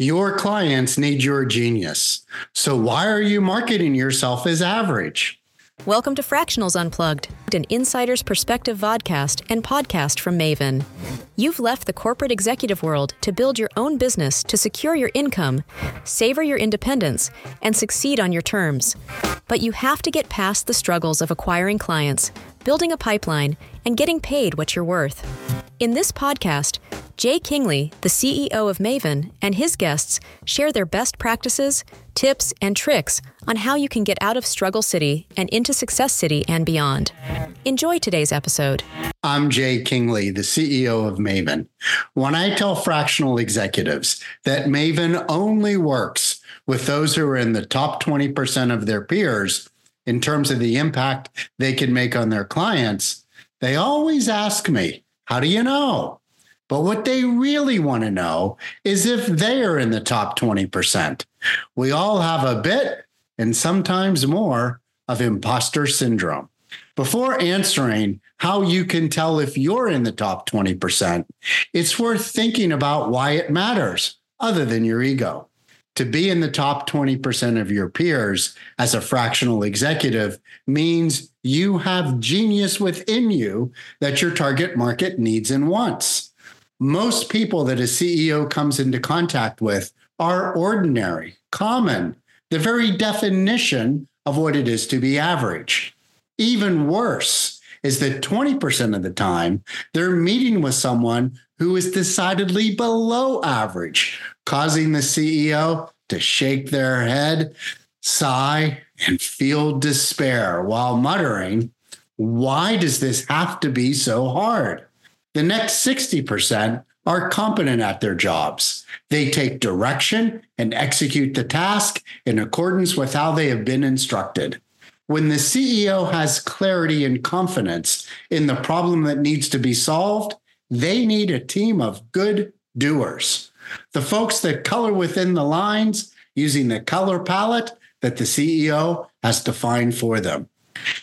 Your clients need your genius. So why are you marketing yourself as average? Welcome to Fractionals Unplugged, an insider's perspective vodcast and podcast from Maven. You've left the corporate executive world to build your own business to secure your income, savor your independence, and succeed on your terms. But you have to get past the struggles of acquiring clients, building a pipeline, and getting paid what you're worth. In this podcast, Jay Kingley, the CEO of Maven, and his guests share their best practices, tips, and tricks on how you can get out of Struggle City and into Success City and beyond. Enjoy today's episode. I'm Jay Kingley, the CEO of Maven. When I tell fractional executives that Maven only works with those who are in the top 20% of their peers in terms of the impact they can make on their clients, they always ask me, How do you know? But what they really want to know is if they are in the top 20%. We all have a bit and sometimes more of imposter syndrome. Before answering how you can tell if you're in the top 20%, it's worth thinking about why it matters other than your ego. To be in the top 20% of your peers as a fractional executive means you have genius within you that your target market needs and wants most people that a CEO comes into contact with are ordinary, common, the very definition of what it is to be average. Even worse is that 20% of the time they're meeting with someone who is decidedly below average, causing the CEO to shake their head, sigh, and feel despair while muttering, Why does this have to be so hard? The next 60% are competent at their jobs. They take direction and execute the task in accordance with how they have been instructed. When the CEO has clarity and confidence in the problem that needs to be solved, they need a team of good doers. The folks that color within the lines using the color palette that the CEO has defined for them.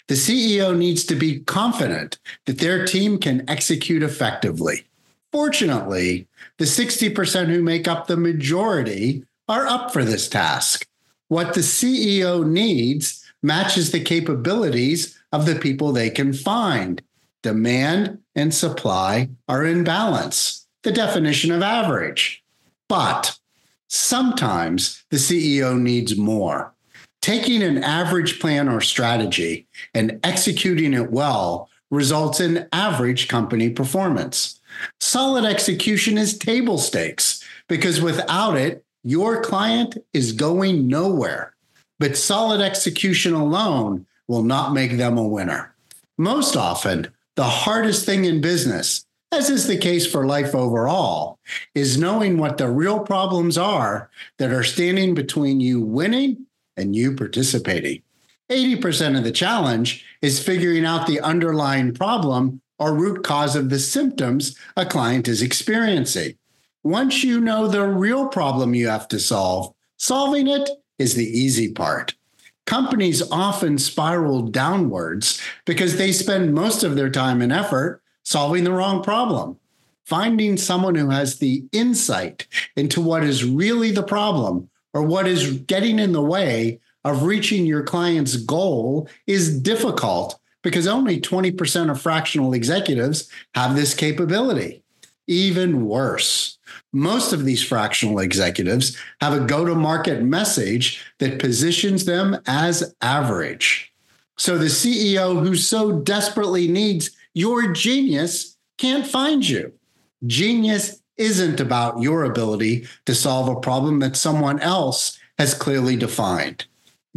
The CEO needs to be confident that their team can execute effectively. Fortunately, the 60% who make up the majority are up for this task. What the CEO needs matches the capabilities of the people they can find. Demand and supply are in balance, the definition of average. But sometimes the CEO needs more. Taking an average plan or strategy and executing it well results in average company performance. Solid execution is table stakes because without it, your client is going nowhere. But solid execution alone will not make them a winner. Most often, the hardest thing in business, as is the case for life overall, is knowing what the real problems are that are standing between you winning and you participating. 80% of the challenge is figuring out the underlying problem or root cause of the symptoms a client is experiencing. Once you know the real problem you have to solve, solving it is the easy part. Companies often spiral downwards because they spend most of their time and effort solving the wrong problem. Finding someone who has the insight into what is really the problem or what is getting in the way of reaching your client's goal is difficult because only 20% of fractional executives have this capability. Even worse, most of these fractional executives have a go to market message that positions them as average. So the CEO who so desperately needs your genius can't find you. Genius isn't about your ability to solve a problem that someone else has clearly defined.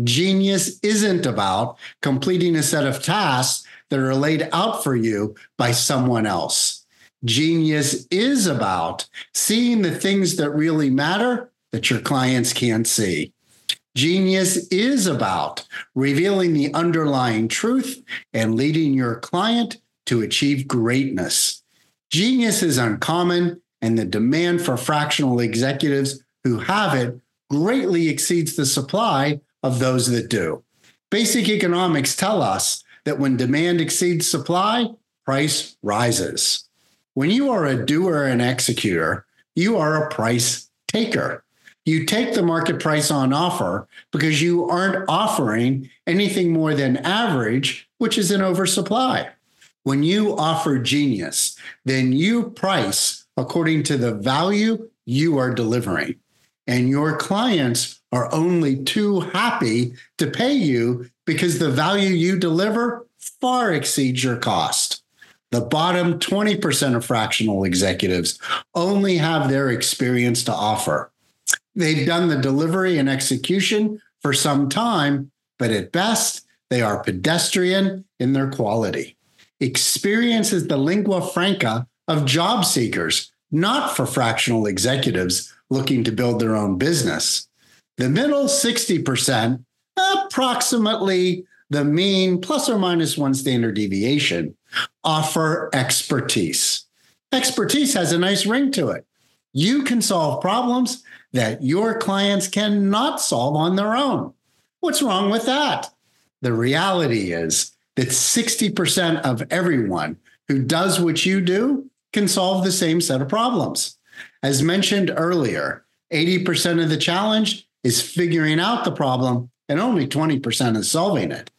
Genius isn't about completing a set of tasks that are laid out for you by someone else. Genius is about seeing the things that really matter that your clients can't see. Genius is about revealing the underlying truth and leading your client to achieve greatness. Genius is uncommon and the demand for fractional executives who have it greatly exceeds the supply of those that do. Basic economics tell us that when demand exceeds supply, price rises. When you are a doer and executor, you are a price taker. You take the market price on offer because you aren't offering anything more than average, which is an oversupply. When you offer genius, then you price according to the value you are delivering. And your clients are only too happy to pay you because the value you deliver far exceeds your cost. The bottom 20% of fractional executives only have their experience to offer. They've done the delivery and execution for some time, but at best, they are pedestrian in their quality. Experience is the lingua franca of job seekers, not for fractional executives looking to build their own business. The middle 60%, approximately the mean plus or minus one standard deviation, offer expertise. Expertise has a nice ring to it. You can solve problems that your clients cannot solve on their own. What's wrong with that? The reality is that 60% of everyone who does what you do can solve the same set of problems. As mentioned earlier, 80% of the challenge is figuring out the problem, and only 20% is solving it.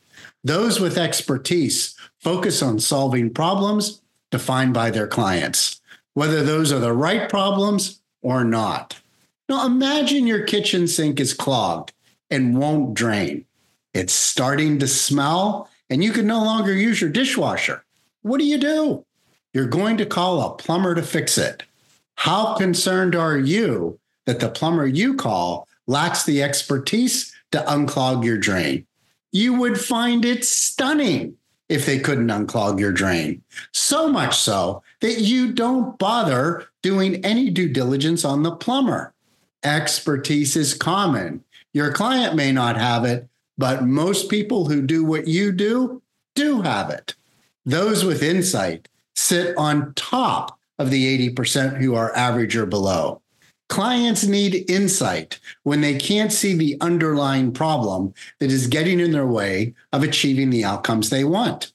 Those with expertise focus on solving problems defined by their clients, whether those are the right problems or not. Now imagine your kitchen sink is clogged and won't drain. It's starting to smell and you can no longer use your dishwasher. What do you do? You're going to call a plumber to fix it. How concerned are you that the plumber you call lacks the expertise to unclog your drain? You would find it stunning if they couldn't unclog your drain. So much so that you don't bother doing any due diligence on the plumber expertise is common. Your client may not have it, but most people who do what you do do have it. Those with insight sit on top of the 80% who are average or below. Clients need insight when they can't see the underlying problem that is getting in their way of achieving the outcomes they want.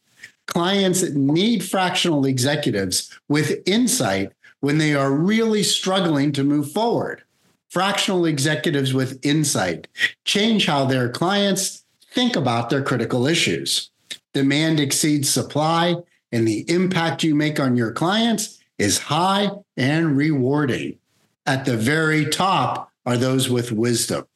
Clients need fractional executives with insight when they are really struggling to move forward fractional executives with insight change how their clients think about their critical issues. Demand exceeds supply, and the impact you make on your clients is high and rewarding. At the very top are those with wisdom.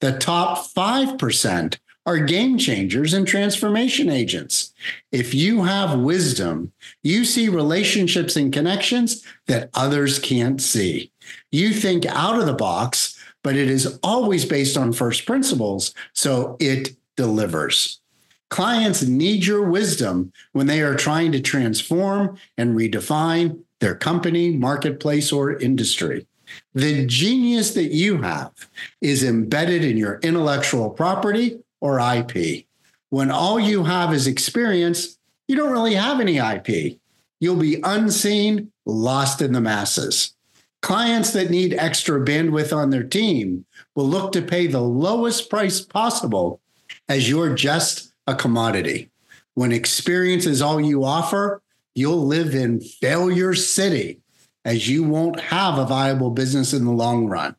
The top 5% are game changers and transformation agents. If you have wisdom, you see relationships and connections that others can't see. You think out of the box, but it is always based on first principles. So it delivers. Clients need your wisdom when they are trying to transform and redefine their company, marketplace, or industry. The genius that you have is embedded in your intellectual property or IP. When all you have is experience, you don't really have any IP. You'll be unseen, lost in the masses. Clients that need extra bandwidth on their team will look to pay the lowest price possible as you're just a commodity. When experience is all you offer, you'll live in failure city as you won't have a viable business in the long run.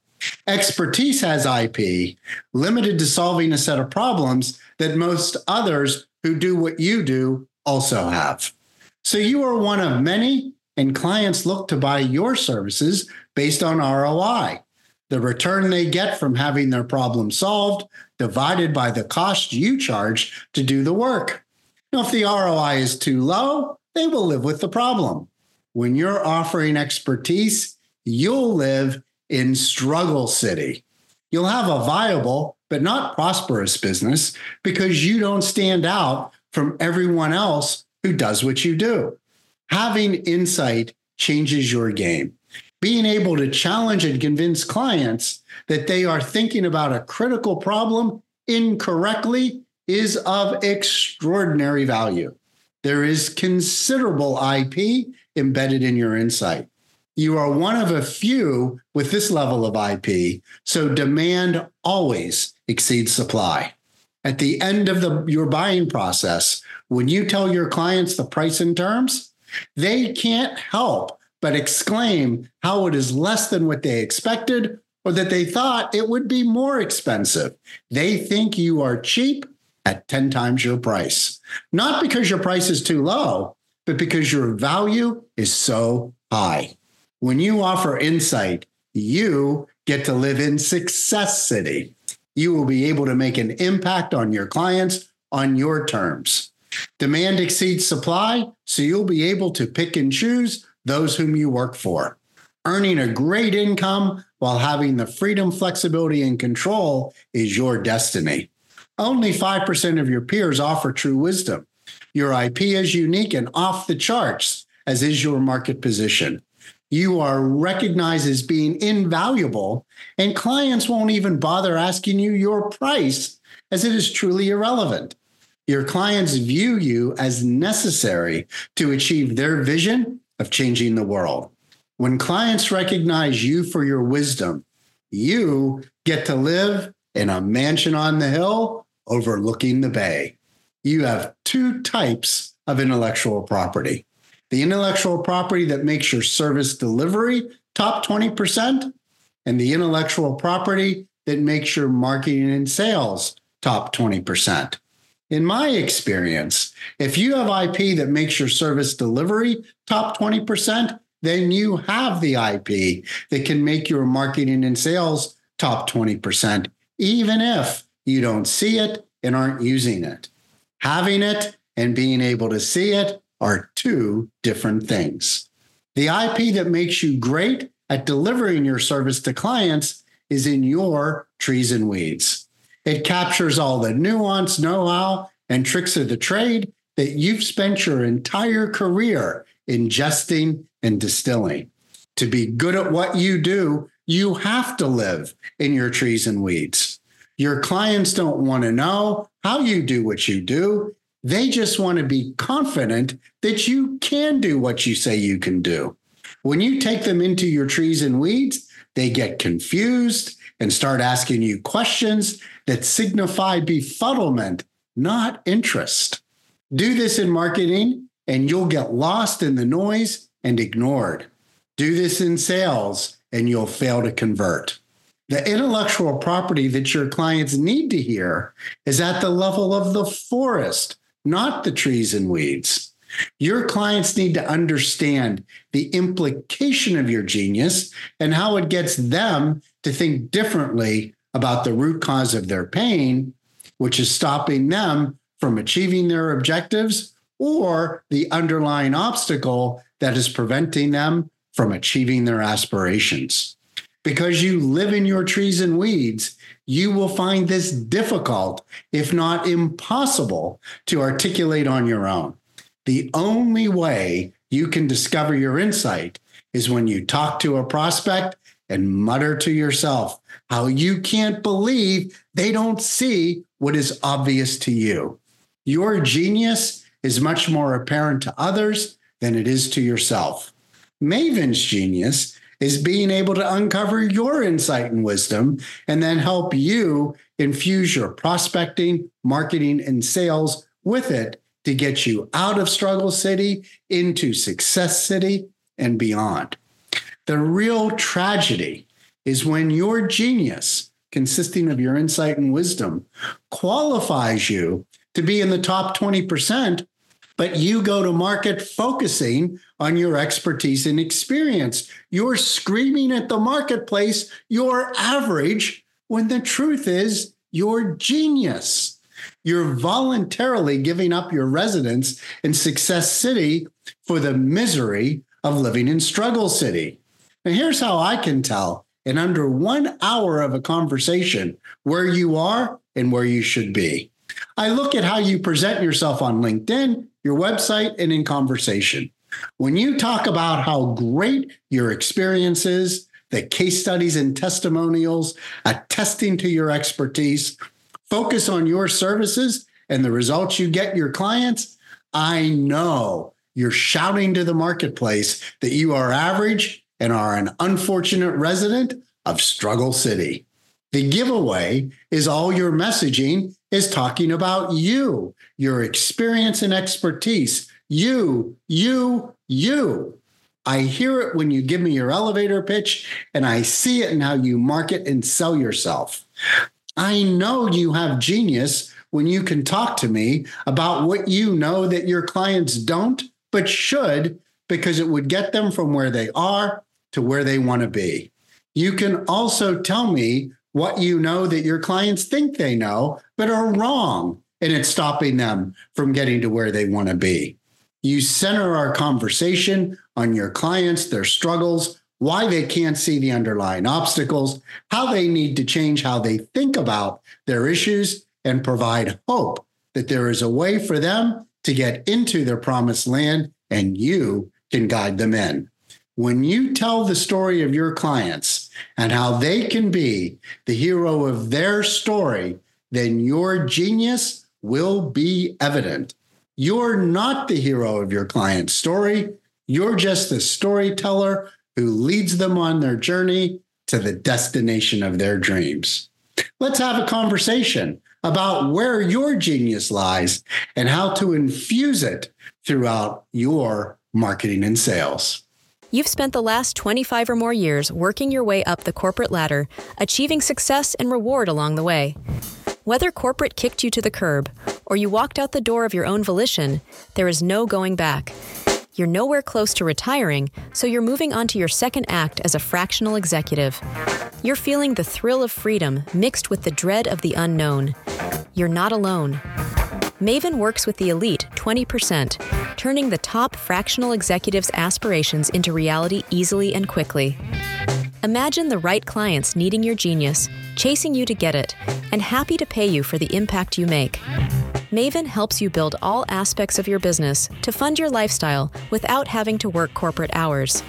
Expertise has IP limited to solving a set of problems that most others who do what you do also have. So you are one of many, and clients look to buy your services based on ROI, the return they get from having their problem solved divided by the cost you charge to do the work. Now, if the ROI is too low, they will live with the problem. When you're offering expertise, you'll live in struggle city. You'll have a viable but not prosperous business because you don't stand out from everyone else who does what you do. Having insight changes your game. Being able to challenge and convince clients that they are thinking about a critical problem incorrectly is of extraordinary value. There is considerable IP embedded in your insight. You are one of a few with this level of IP, so demand always exceeds supply. At the end of the, your buying process, when you tell your clients the price and terms, they can't help but exclaim how it is less than what they expected or that they thought it would be more expensive. They think you are cheap at 10 times your price, not because your price is too low, but because your value is so high. When you offer insight, you get to live in Success City. You will be able to make an impact on your clients on your terms. Demand exceeds supply, so you'll be able to pick and choose those whom you work for. Earning a great income while having the freedom, flexibility, and control is your destiny. Only 5% of your peers offer true wisdom. Your IP is unique and off the charts, as is your market position. You are recognized as being invaluable, and clients won't even bother asking you your price, as it is truly irrelevant. Your clients view you as necessary to achieve their vision of changing the world. When clients recognize you for your wisdom, you get to live in a mansion on the hill overlooking the bay. You have two types of intellectual property the intellectual property that makes your service delivery top 20%, and the intellectual property that makes your marketing and sales top 20%. In my experience, if you have IP that makes your service delivery top 20%, then you have the IP that can make your marketing and sales top 20%, even if you don't see it and aren't using it. Having it and being able to see it are two different things. The IP that makes you great at delivering your service to clients is in your trees and weeds. It captures all the nuance, know how, and tricks of the trade that you've spent your entire career ingesting and distilling. To be good at what you do, you have to live in your trees and weeds. Your clients don't want to know how you do what you do. They just want to be confident that you can do what you say you can do. When you take them into your trees and weeds, they get confused and start asking you questions that signify befuddlement, not interest. Do this in marketing, and you'll get lost in the noise and ignored. Do this in sales, and you'll fail to convert. The intellectual property that your clients need to hear is at the level of the forest, not the trees and weeds. Your clients need to understand the implication of your genius and how it gets them to think differently about the root cause of their pain, which is stopping them from achieving their objectives or the underlying obstacle that is preventing them from achieving their aspirations. Because you live in your trees and weeds, you will find this difficult, if not impossible, to articulate on your own. The only way you can discover your insight is when you talk to a prospect and mutter to yourself how you can't believe they don't see what is obvious to you. Your genius is much more apparent to others than it is to yourself. Maven's genius is being able to uncover your insight and wisdom and then help you infuse your prospecting, marketing, and sales with it to get you out of struggle city into success city and beyond. The real tragedy is when your genius, consisting of your insight and wisdom, qualifies you to be in the top 20%, but you go to market focusing on your expertise and experience. You're screaming at the marketplace, you're average, when the truth is, you're genius. You're voluntarily giving up your residence in Success City for the misery of living in Struggle City. And here's how I can tell in under one hour of a conversation where you are and where you should be. I look at how you present yourself on LinkedIn, your website, and in conversation. When you talk about how great your experience is, the case studies and testimonials attesting to your expertise, focus on your services and the results you get your clients, I know you're shouting to the marketplace that you are average and are an unfortunate resident of Struggle City. The giveaway is all your messaging is talking about you, your experience and expertise. You, you, you. I hear it when you give me your elevator pitch, and I see it in how you market and sell yourself. I know you have genius when you can talk to me about what you know that your clients don't, but should, because it would get them from where they are to where they want to be. You can also tell me what you know that your clients think they know, but are wrong, and it's stopping them from getting to where they want to be. You center our conversation on your clients, their struggles, why they can't see the underlying obstacles, how they need to change how they think about their issues, and provide hope that there is a way for them to get into their promised land and you can guide them in. When you tell the story of your clients and how they can be the hero of their story, then your genius will be evident. You're not the hero of your client's story. You're just the storyteller who leads them on their journey to the destination of their dreams. Let's have a conversation about where your genius lies and how to infuse it throughout your marketing and sales. You've spent the last 25 or more years working your way up the corporate ladder, achieving success and reward along the way. Whether corporate kicked you to the curb or you walked out the door of your own volition, there is no going back. You're nowhere close to retiring, so you're moving on to your second act as a fractional executive. You're feeling the thrill of freedom mixed with the dread of the unknown. You're not alone. Maven works with the elite 20%, turning the top fractional executives' aspirations into reality easily and quickly. Imagine the right clients needing your genius, chasing you to get it, and happy to pay you for the impact you make. Maven helps you build all aspects of your business to fund your lifestyle without having to work corporate hours.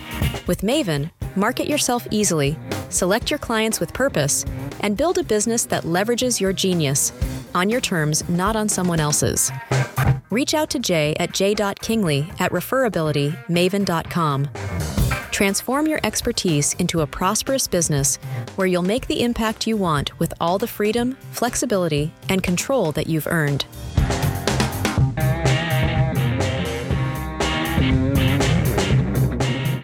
With Maven, market yourself easily, select your clients with purpose, and build a business that leverages your genius on your terms, not on someone else's. Reach out to Jay at j.kingley at referabilitymaven.com. Transform your expertise into a prosperous business where you'll make the impact you want with all the freedom, flexibility, and control that you've earned.